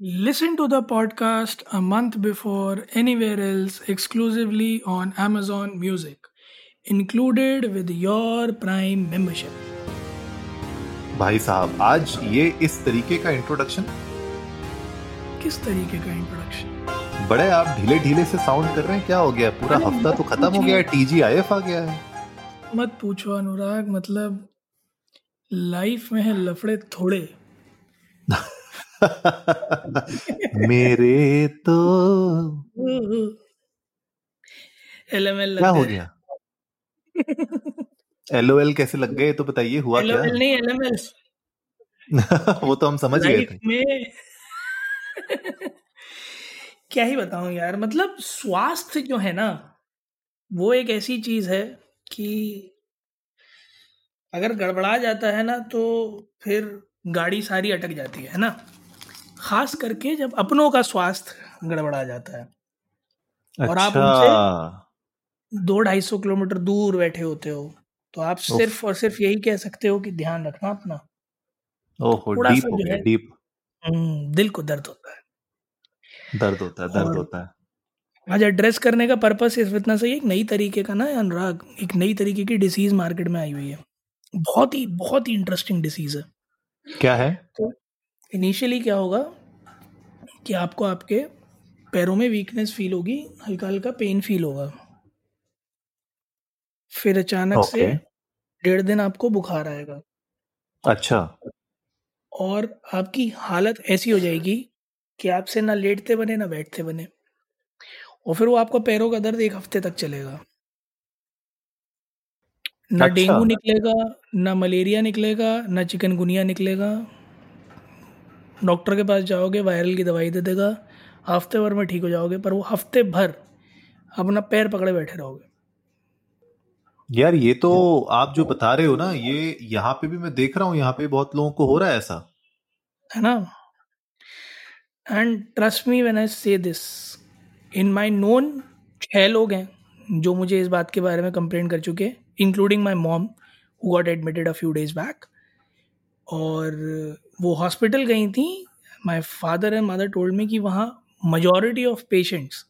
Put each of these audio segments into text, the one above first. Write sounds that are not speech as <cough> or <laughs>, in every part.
Listen to the podcast a month before anywhere else exclusively on Amazon Music, included with your Prime membership. भाई साहब आज ये इस तरीके का इंट्रोडक्शन किस तरीके का इंट्रोडक्शन बड़े आप ढीले ढीले से साउंड कर रहे हैं? क्या हो गया? पूरा हफ़्ता तो खत्म हो गया पूछिए टीजीआईएफ आ गया है। मत पूछो अनुराग मतलब लाइफ में है लफड़े थोड़े। <laughs> मेरे तो एलएमएल क्या हो गया? एलओएल कैसे लग गए? तो बताइए हुआ LOL क्या? एलओएल नहीं एलएमएल। <laughs> वो तो हम समझ गए थे। में। <laughs> क्या ही बताऊँ यार मतलब स्वास्थ्य जो है ना वो एक ऐसी चीज़ है कि अगर गड़बड़ा जाता है ना तो फिर गाड़ी सारी अटक जाती है ना? खास करके जब अपनों का स्वास्थ्य गड़बड़ा जाता है। अच्छा। और आप उनसे अच्छा दो ढाई सौ किलोमीटर दूर बैठे होते हो तो आप सिर्फ़ और सिर्फ़ यही कह सकते हो कि ध्यान रखना अपना। ओहो डीप हो गया डीप। हम्म, दिल को दर्द होता है। दर्द होता है दर्द होता है। आज एड्रेस करने का पर्पस सिर्फ़ इतना सही एक नई तरीके का ना अनुराग एक नई तरीके की डिसीज मार्केट में आई हुई है। बहुत ही बहुत ही इंटरेस्टिंग डिसीज है। क्या है? तो इनिशियली क्या होगा कि आपको आपके पैरों में वीकनेस फील होगी हल्का हल्का पेन फील होगा। फिर अचानक okay. से डेढ़ दिन आपको बुखार आएगा। अच्छा। और आपकी हालत ऐसी हो जाएगी कि आपसे ना लेटते बने ना बैठते बने और फिर वो आपका पैरों का दर्द एक हफ़्ते तक चलेगा। ना अच्छा। डेंगू निकलेगा ना मलेरिया निकलेगा ना चिकनगुनिया निकलेगा डॉक्टर के पास जाओगे वायरल की दवाई दे देगा हफ़्ते भर में ठीक हो जाओगे पर वो हफ़्ते भर अपना पैर पकड़े बैठे रहोगे। यार ये तो आप जो बता रहे हो ना ये यहाँ पे भी मैं देख रहा हूँ यहाँ पे बहुत लोगों को हो रहा है ऐसा। है ना? And trust me when I say this in my known छः लोग हैं जो मुझे इस बात के बारे में कंप्लेंट कर चुके हैं including my mom who got admitted a few days back और वो हॉस्पिटल गई थी my father and mother told me कि वहाँ majority ऑफ़ पेशेंट्स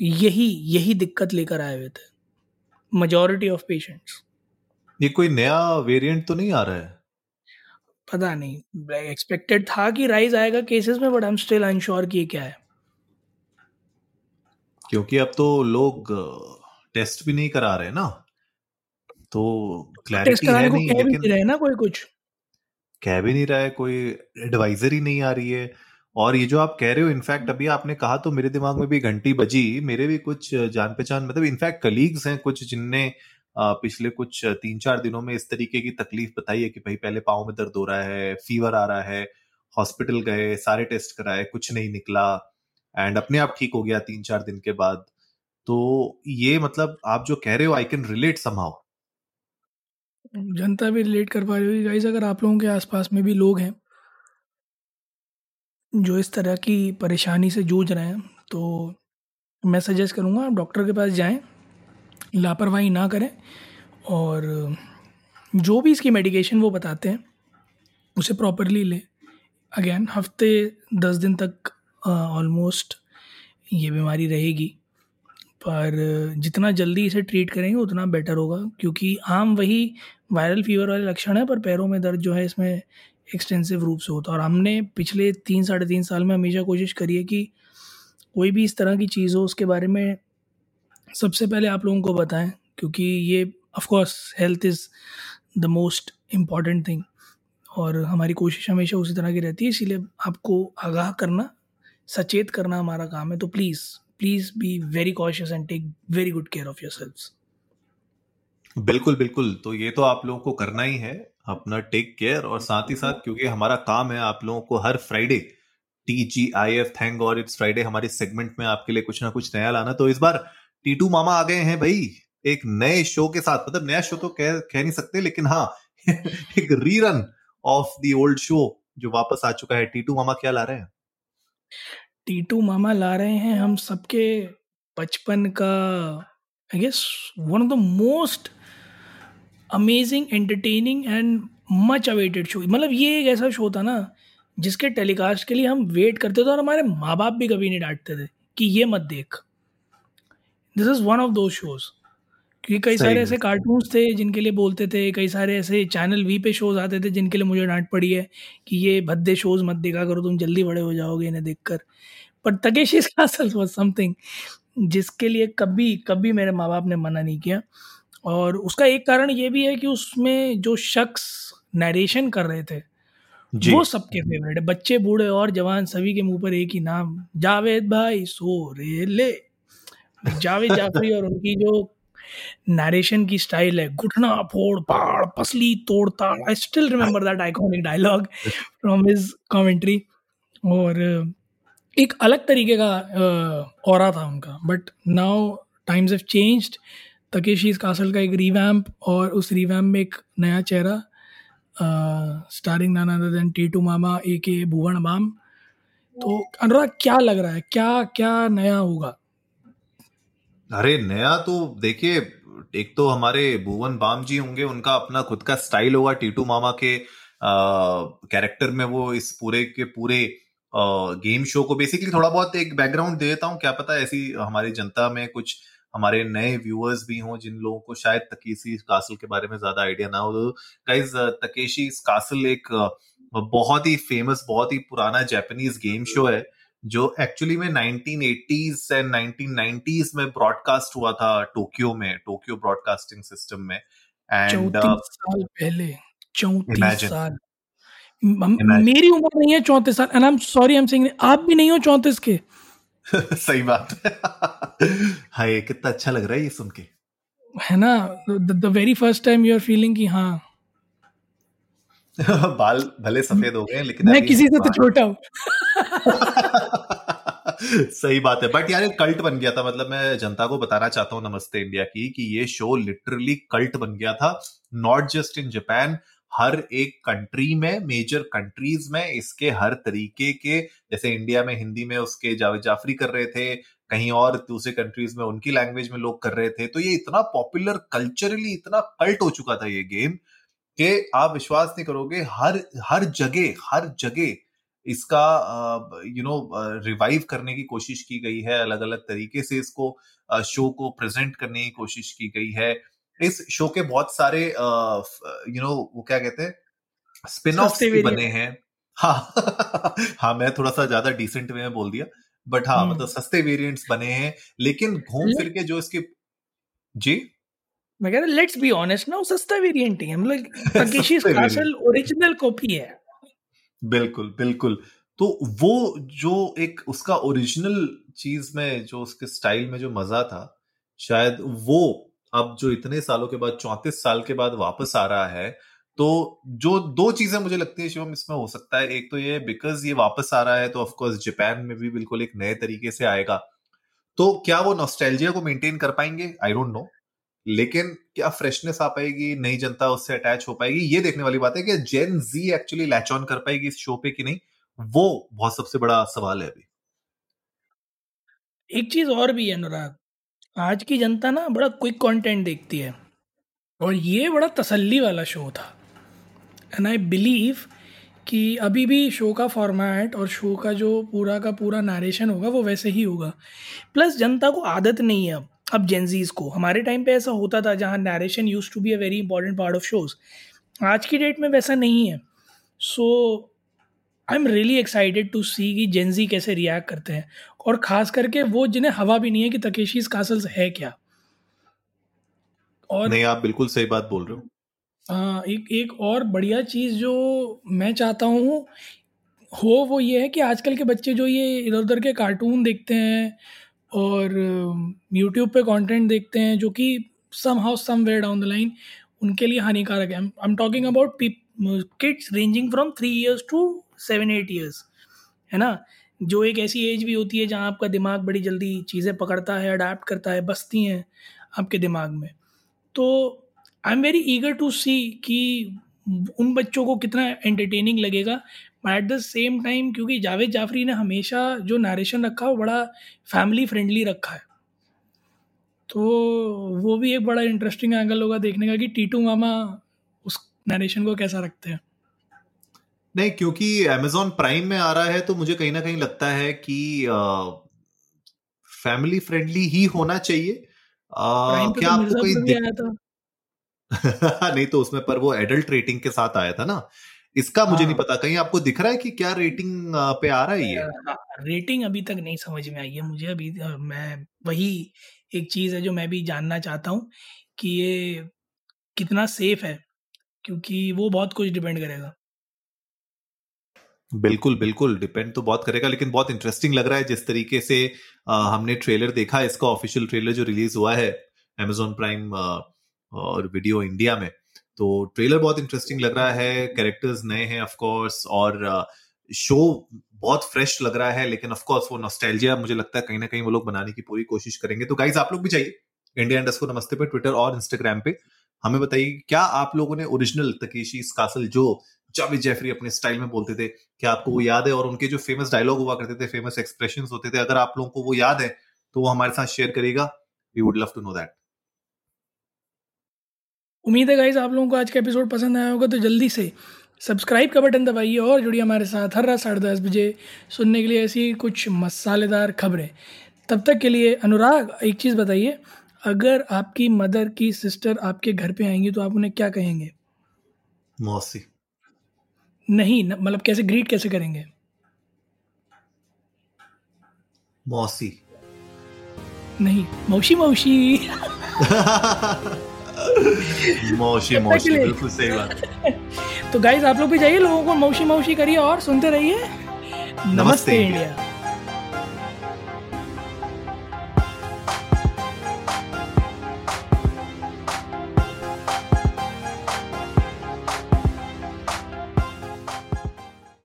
यही यही दिक्कत लेकर आए हुए थे। majority ऑफ़ पेशेंट्स ये कोई नया वेरिएंट तो नहीं आ रहा है? पता नहीं। एक्सपेक्टेड था कि राइज आएगा केसेस में but I am still unsure कि ये क्या है। क्योंकि अब तो लोग टेस्ट भी नहीं करा रहे ना। तो क्लैरिटी है नहीं लेकिन रहे ना कोई कुछ। कह भी नहीं रहा है, कोई एडवाइजरी नहीं आ रही है। और ये जो आप कह रहे हो इनफैक्ट अभी आपने कहा तो मेरे दिमाग में भी घंटी बजी। मेरे भी कुछ जान पहचान मतलब इनफैक्ट कलीग्स हैं कुछ जिनने पिछले कुछ तीन चार दिनों में इस तरीके की तकलीफ़ बताई है कि भाई पहले पाँव में दर्द हो रहा है फीवर आ रहा है हॉस्पिटल गए, सारे टेस्ट कराए, कुछ नहीं निकला एंड अपने आप ठीक हो गया तीन चार दिन के बाद। तो ये मतलब आप जो कह रहे हो आई कैन रिलेट समहाउ जनता भी रिलेट कर पा रही होगी। गाइस अगर आप लोगों के आसपास में भी लोग हैं, जो इस तरह की परेशानी से जूझ रहे हैं तो मैं सजेस्ट करूँगा आप डॉक्टर के पास जाएँ, लापरवाही ना करें, और जो भी इसकी मेडिकेशन वो बताते हैं, उसे प्रॉपरली लें। अगेन हफ़्ते दस दिन तक ऑलमोस्ट ये बीमारी रहेगी, पर जितना जल्दी इसे ट्रीट करेंगे, उतना बेटर होगा, क्योंकि आम वही वायरल फीवर वाले लक्षण है, पर पैरों में दर्द जो है इसमें एक्सटेंसिव रूप से होता है। और हमने पिछले तीन, साढ़े तीन साल में हमेशा कोशिश करी है कि कोई भी इस तरह की चीज़ हो, उसके बारे में सबसे पहले आप लोगों को बताएँ, क्योंकि ये of course health is the most important thing और हमारी कोशिश हमेशा उसी तरह की रहती है, इसीलिए आपको आगाह करना, सचेत करना हमारा काम है। तो please please be very cautious and take very good care of your selves बिल्कुल बिल्कुल। तो ये तो आप लोगों को करना ही है अपना टेक केयर और साथ ही साथ क्योंकि हमारा काम है आप लोगों को हर Friday T G I F thank God it's Friday हमारे सेगमेंट में आपके लिए कुछ ना कुछ नया लाना। तो इस बार टीटू मामा आ गए हैं भाई एक नए शो के साथ। मतलब नया शो तो कह कह नहीं सकते लेकिन हाँ <laughs> एक rerun of the old show जो वापस आ चुका है। टीटू मामा क्या ला रहे हैं? टीटू मामा ला रहे हैं हम सबके बचपन का I guess one of the most amazing entertaining and much awaited show मतलब ये एक ऐसा शो था ना जिसके टेलीकास्ट के लिए हम वेट करते थे और हमारे माँ बाप भी कभी नहीं डांटते थे कि ये मत देख। This is one of those shows क्योंकि कई सारे ऐसे कार्टून्स थे जिनके लिए बोलते थे कई सारे ऐसे चैनल वी पे शोज़ आते थे जिनके लिए मुझे डांट पड़ी है कि ये भद्दे शोज़ मत देखा करो तुम जल्दी बड़े हो जाओगे इन्हें देखकर। पर तकेशी कासल वॉज़ समथिंग जिसके लिए कभी कभी मेरे माँ बाप ने मना नहीं किया। और उसका एक कारण ये भी है कि उसमें जो शख्स नरेशन कर रहे थे वो सबके फेवरेट है बच्चे बूढ़े और जवान सभी के मुँह पर एक ही नाम जावेद भाई सो रे ले। जावेद जाफरी और उनकी जो नरेशन की स्टाइल है घुटना फोड़ पाड़ पसली तोड़ता I still remember that iconic dialogue from his commentary और एक अलग तरीके का और था उनका but now times have changed Takeshi Castle का एक रिवैम्प और उस रिवैम्प में एक नया चेहरा स्टारिंग नाना देन टीटू मामा ए के भुवन माम तो अनुराग क्या लग रहा है? क्या क्या नया होगा? अरे नया तो देखिए एक तो हमारे भुवन बाम जी होंगे उनका अपना खुद का स्टाइल होगा टीटू मामा के कैरेक्टर में वो इस पूरे के पूरे आ, गेम शो को बेसिकली थोड़ा बहुत एक बैकग्राउंड दे देता हूँ। क्या पता ऐसी हमारी जनता में कुछ हमारे नए व्यूअर्स भी हों जिन लोगों को शायद तकेशी कासल के बारे में ज़्यादा आइडिया ना हो तो गाइज़ तकेशी कासल एक बहुत ही फ़ेमस बहुत ही पुराना जापानीज गेम शो है जो एक्चुअली में 1980s एंड 1990s में ब्रॉडकास्ट हुआ था टोक्यो में टोक्यो ब्रॉडकास्टिंग सिस्टम में. एंड uh, साल पहले चौतीस साल। मेरी उम्र नहीं है चौंतीस साल and I am sorry I am saying आप भी नहीं हो चौंतीस के। <laughs> सही बात है। हाय कितना अच्छा लग रहा है ये सुन के। है ना? The very first time you are feeling कि हाँ। <laughs> बाल भले सफ़ेद हो गए लेकिन मैं किसी से तो छोटा हूँ। <laughs> सही बात है। बट यार ये कल्ट बन गया था। मतलब मैं जनता को बताना चाहता हूँ नमस्ते इंडिया की कि ये शो लिटरली कल्ट बन गया था। नॉट जस्ट इन जापान हर एक कंट्री में मेजर कंट्रीज़ में इसके हर तरीके के, जैसे इंडिया में हिंदी में उसके जावेद जाफरी कर रहे थे, कहीं और दूसरे कंट्रीज़ में उनकी लैंग्वेज में लोग कर रहे थे तो ये इतना पॉपुलर कल्चरली इतना कल्ट हो चुका था ये गेम कि आप विश्वास नहीं करोगे, हर हर जगह हर जगह इसका यू नो रिवाइव करने की कोशिश की गई है अलग अलग तरीके से इसको शो को प्रेजेंट करने की कोशिश की गई है। इस शो के बहुत सारे यू नो वो क्या कहते हैं स्पिन ऑफ़ बने हैं। हाँ <laughs> हाँ मैं थोड़ा सा ज़्यादा डिसेंट वे में बोल दिया बट हाँ मतलब सस्ते वेरिएंट्स बने हैं लेकिन घूम फिर के जो इसके जी? मैं कह रहा लेट्स बी ऑनेस्ट ना सस्ता वेरिएंट ही है मतलब तकेशी कासल ओरिजिनल कॉपी है। बिल्कुल बिल्कुल। तो वो जो एक उसका ओरिजिनल चीज़ में जो उसके स्टाइल में जो मज़ा था शायद वो अब जो इतने सालों के बाद, चौंतीस साल के बाद वापस आ रहा है तो जो दो चीज़ें मुझे लगती है शिवम इसमें हो सकता है। एक तो ये बिकॉज़ ये वापस आ रहा है तो ऑफकोर्स जापान में भी बिल्कुल एक नए तरीके से आएगा। तो क्या वो नॉस्टैल्जिया को मेंटेन कर पाएँगे? आई डोंट नो लेकिन क्या फ्रेशनेस आ पाएगी? नई जनता उससे अटैच हो पाएगी? ये देखने वाली बात है कि Gen Z actually latch on कर पाएगी इस शो पे कि नहीं? वो बहुत सबसे बड़ा सवाल है अभी। एक चीज़ और भी है, अनुराग। आज की जनता ना बड़ा क्विक कंटेंट देखती है। और ये बड़ा तसल्ली वाला शो था। एंड आई बिलीव कि अभी भी शो का फॉर्मेट और शो का जो पूरा का पूरा नरेशन होगा, वो वैसे ही होगा। प्लस जनता को आदत नहीं है अब। अब जेंजीज को। हमारे टाइम पे ऐसा होता था जहाँ narration used to be a very important part of shows आज की डेट में वैसा नहीं है। So I am really excited to see कि जेंजी कैसे रिएक्ट करते हैं। और ख़ास करके वो जिन्हें हवा भी नहीं है कि तकेशी कासल्स है क्या? और नहीं आप बिल्कुल सही बात बोल रहे हो। आ, एक एक और बढ़िया चीज़ जो मैं चाहता हूँ हो वो ये है कि आजकल के बच्चे जो ये इधर उधर के कार्टून देखते हैं और यूट्यूब पे कंटेंट देखते हैं जो कि somehow somewhere down the line उनके लिए हानिकारक है। I am talking about kids ranging from three years to seven eight years है ना? जो एक ऐसी एज भी होती है जहाँ आपका दिमाग बड़ी जल्दी चीज़ें पकड़ता है अडाप्ट करता है, बसती हैं आपके दिमाग में। तो I am very eager to see कि उन बच्चों को कितना एंटरटेनिंग लगेगा। एट द सेम टाइम क्योंकि जावेद जाफरी ने हमेशा जो नरेशन रखा वो बड़ा फैमिली फ्रेंडली रखा है। तो वो भी एक बड़ा इंटरेस्टिंग एंगल होगा देखने का कि टीटू मामा उस नरेशन को कैसा रखते हैं। नहीं क्योंकि अमेजोन प्राइम में आ रहा है तो मुझे कहीं ना कहीं लगता है कि फैमिली फ्रेंडली ही होना चाहिए। आ, क्या तो आपको <laughs> कोई नहीं तो उसमें पर वो एडल्ट रेटिंग के साथ आया था ना। इसका मुझे नहीं हाँ। पता कहीं आपको दिख रहा है कि क्या रेटिंग पे आ रहा है ये? रेटिंग हाँ, अभी तक नहीं समझ में आई है मुझे अभी मैं वही एक चीज़ है जो मैं भी जानना चाहता हूँ कि ये कितना सेफ़ है क्योंकि वो बहुत कुछ डिपेंड करेगा। बिल्कुल बिल्कुल डिपेंड तो बहुत करेगा लेकिन बहुत इंटरेस्टिंग लग रहा है जिस तरीके से आ, हमने ट्रेलर देखा इसका ऑफिशियल ट्रेलर जो रिलीज़ हुआ है अमेजोन प्राइम और वीडियो इंडिया में। तो ट्रेलर बहुत इंटरेस्टिंग लग रहा है कैरेक्टर्स नए हैं ऑफ़ कोर्स और शो बहुत फ्रेश लग रहा है लेकिन ऑफ़ कोर्स वो नॉस्टैल्जिया मुझे लगता है कहीं ना कहीं वो लोग बनाने की पूरी कोशिश करेंगे। तो गाइज़ आप लोग भी चाहिए इंडिया इंडस्को नमस्ते पे ट्विटर और इंस्टाग्राम पे। हमें बताइए, क्या आप लोगों ने ओरिजिनल तकेशी कासल जो जावेद जेफरी अपने स्टाइल में बोलते थे, क्या आपको वो याद है? और उनके जो फ़ेमस डायलॉग हुआ करते थे फ़ेमस एक्सप्रेशन होते थे, अगर आप लोगों को वो याद है तो वो हमारे साथ शेयर करेगा। We would love to know that उम्मीद है गाइज़ आप लोगों को आज का एपिसोड पसंद आया होगा तो जल्दी से सब्सक्राइब का बटन दबाइए और जुड़िए हमारे साथ हर रात साढ़े दस बजे सुनने के लिए ऐसी कुछ मसालेदार खबरें। तब तक के लिए अनुराग, एक चीज़ बताइए अगर आपकी मदर की सिस्टर आपके घर पे आएँगी तो आप उन्हें क्या कहेंगे? मौसी। नहीं मतलब कैसे ग्रीट कैसे करेंगे? मौसी। नहीं मौसी मौसी। मौसी मौसी बिल्कुल सही बात। तो गाइज़ आप लोग भी जाइए लोगों को मौसी मौसी करिए और सुनते रहिए। नमस्ते, नमस्ते इंडिया।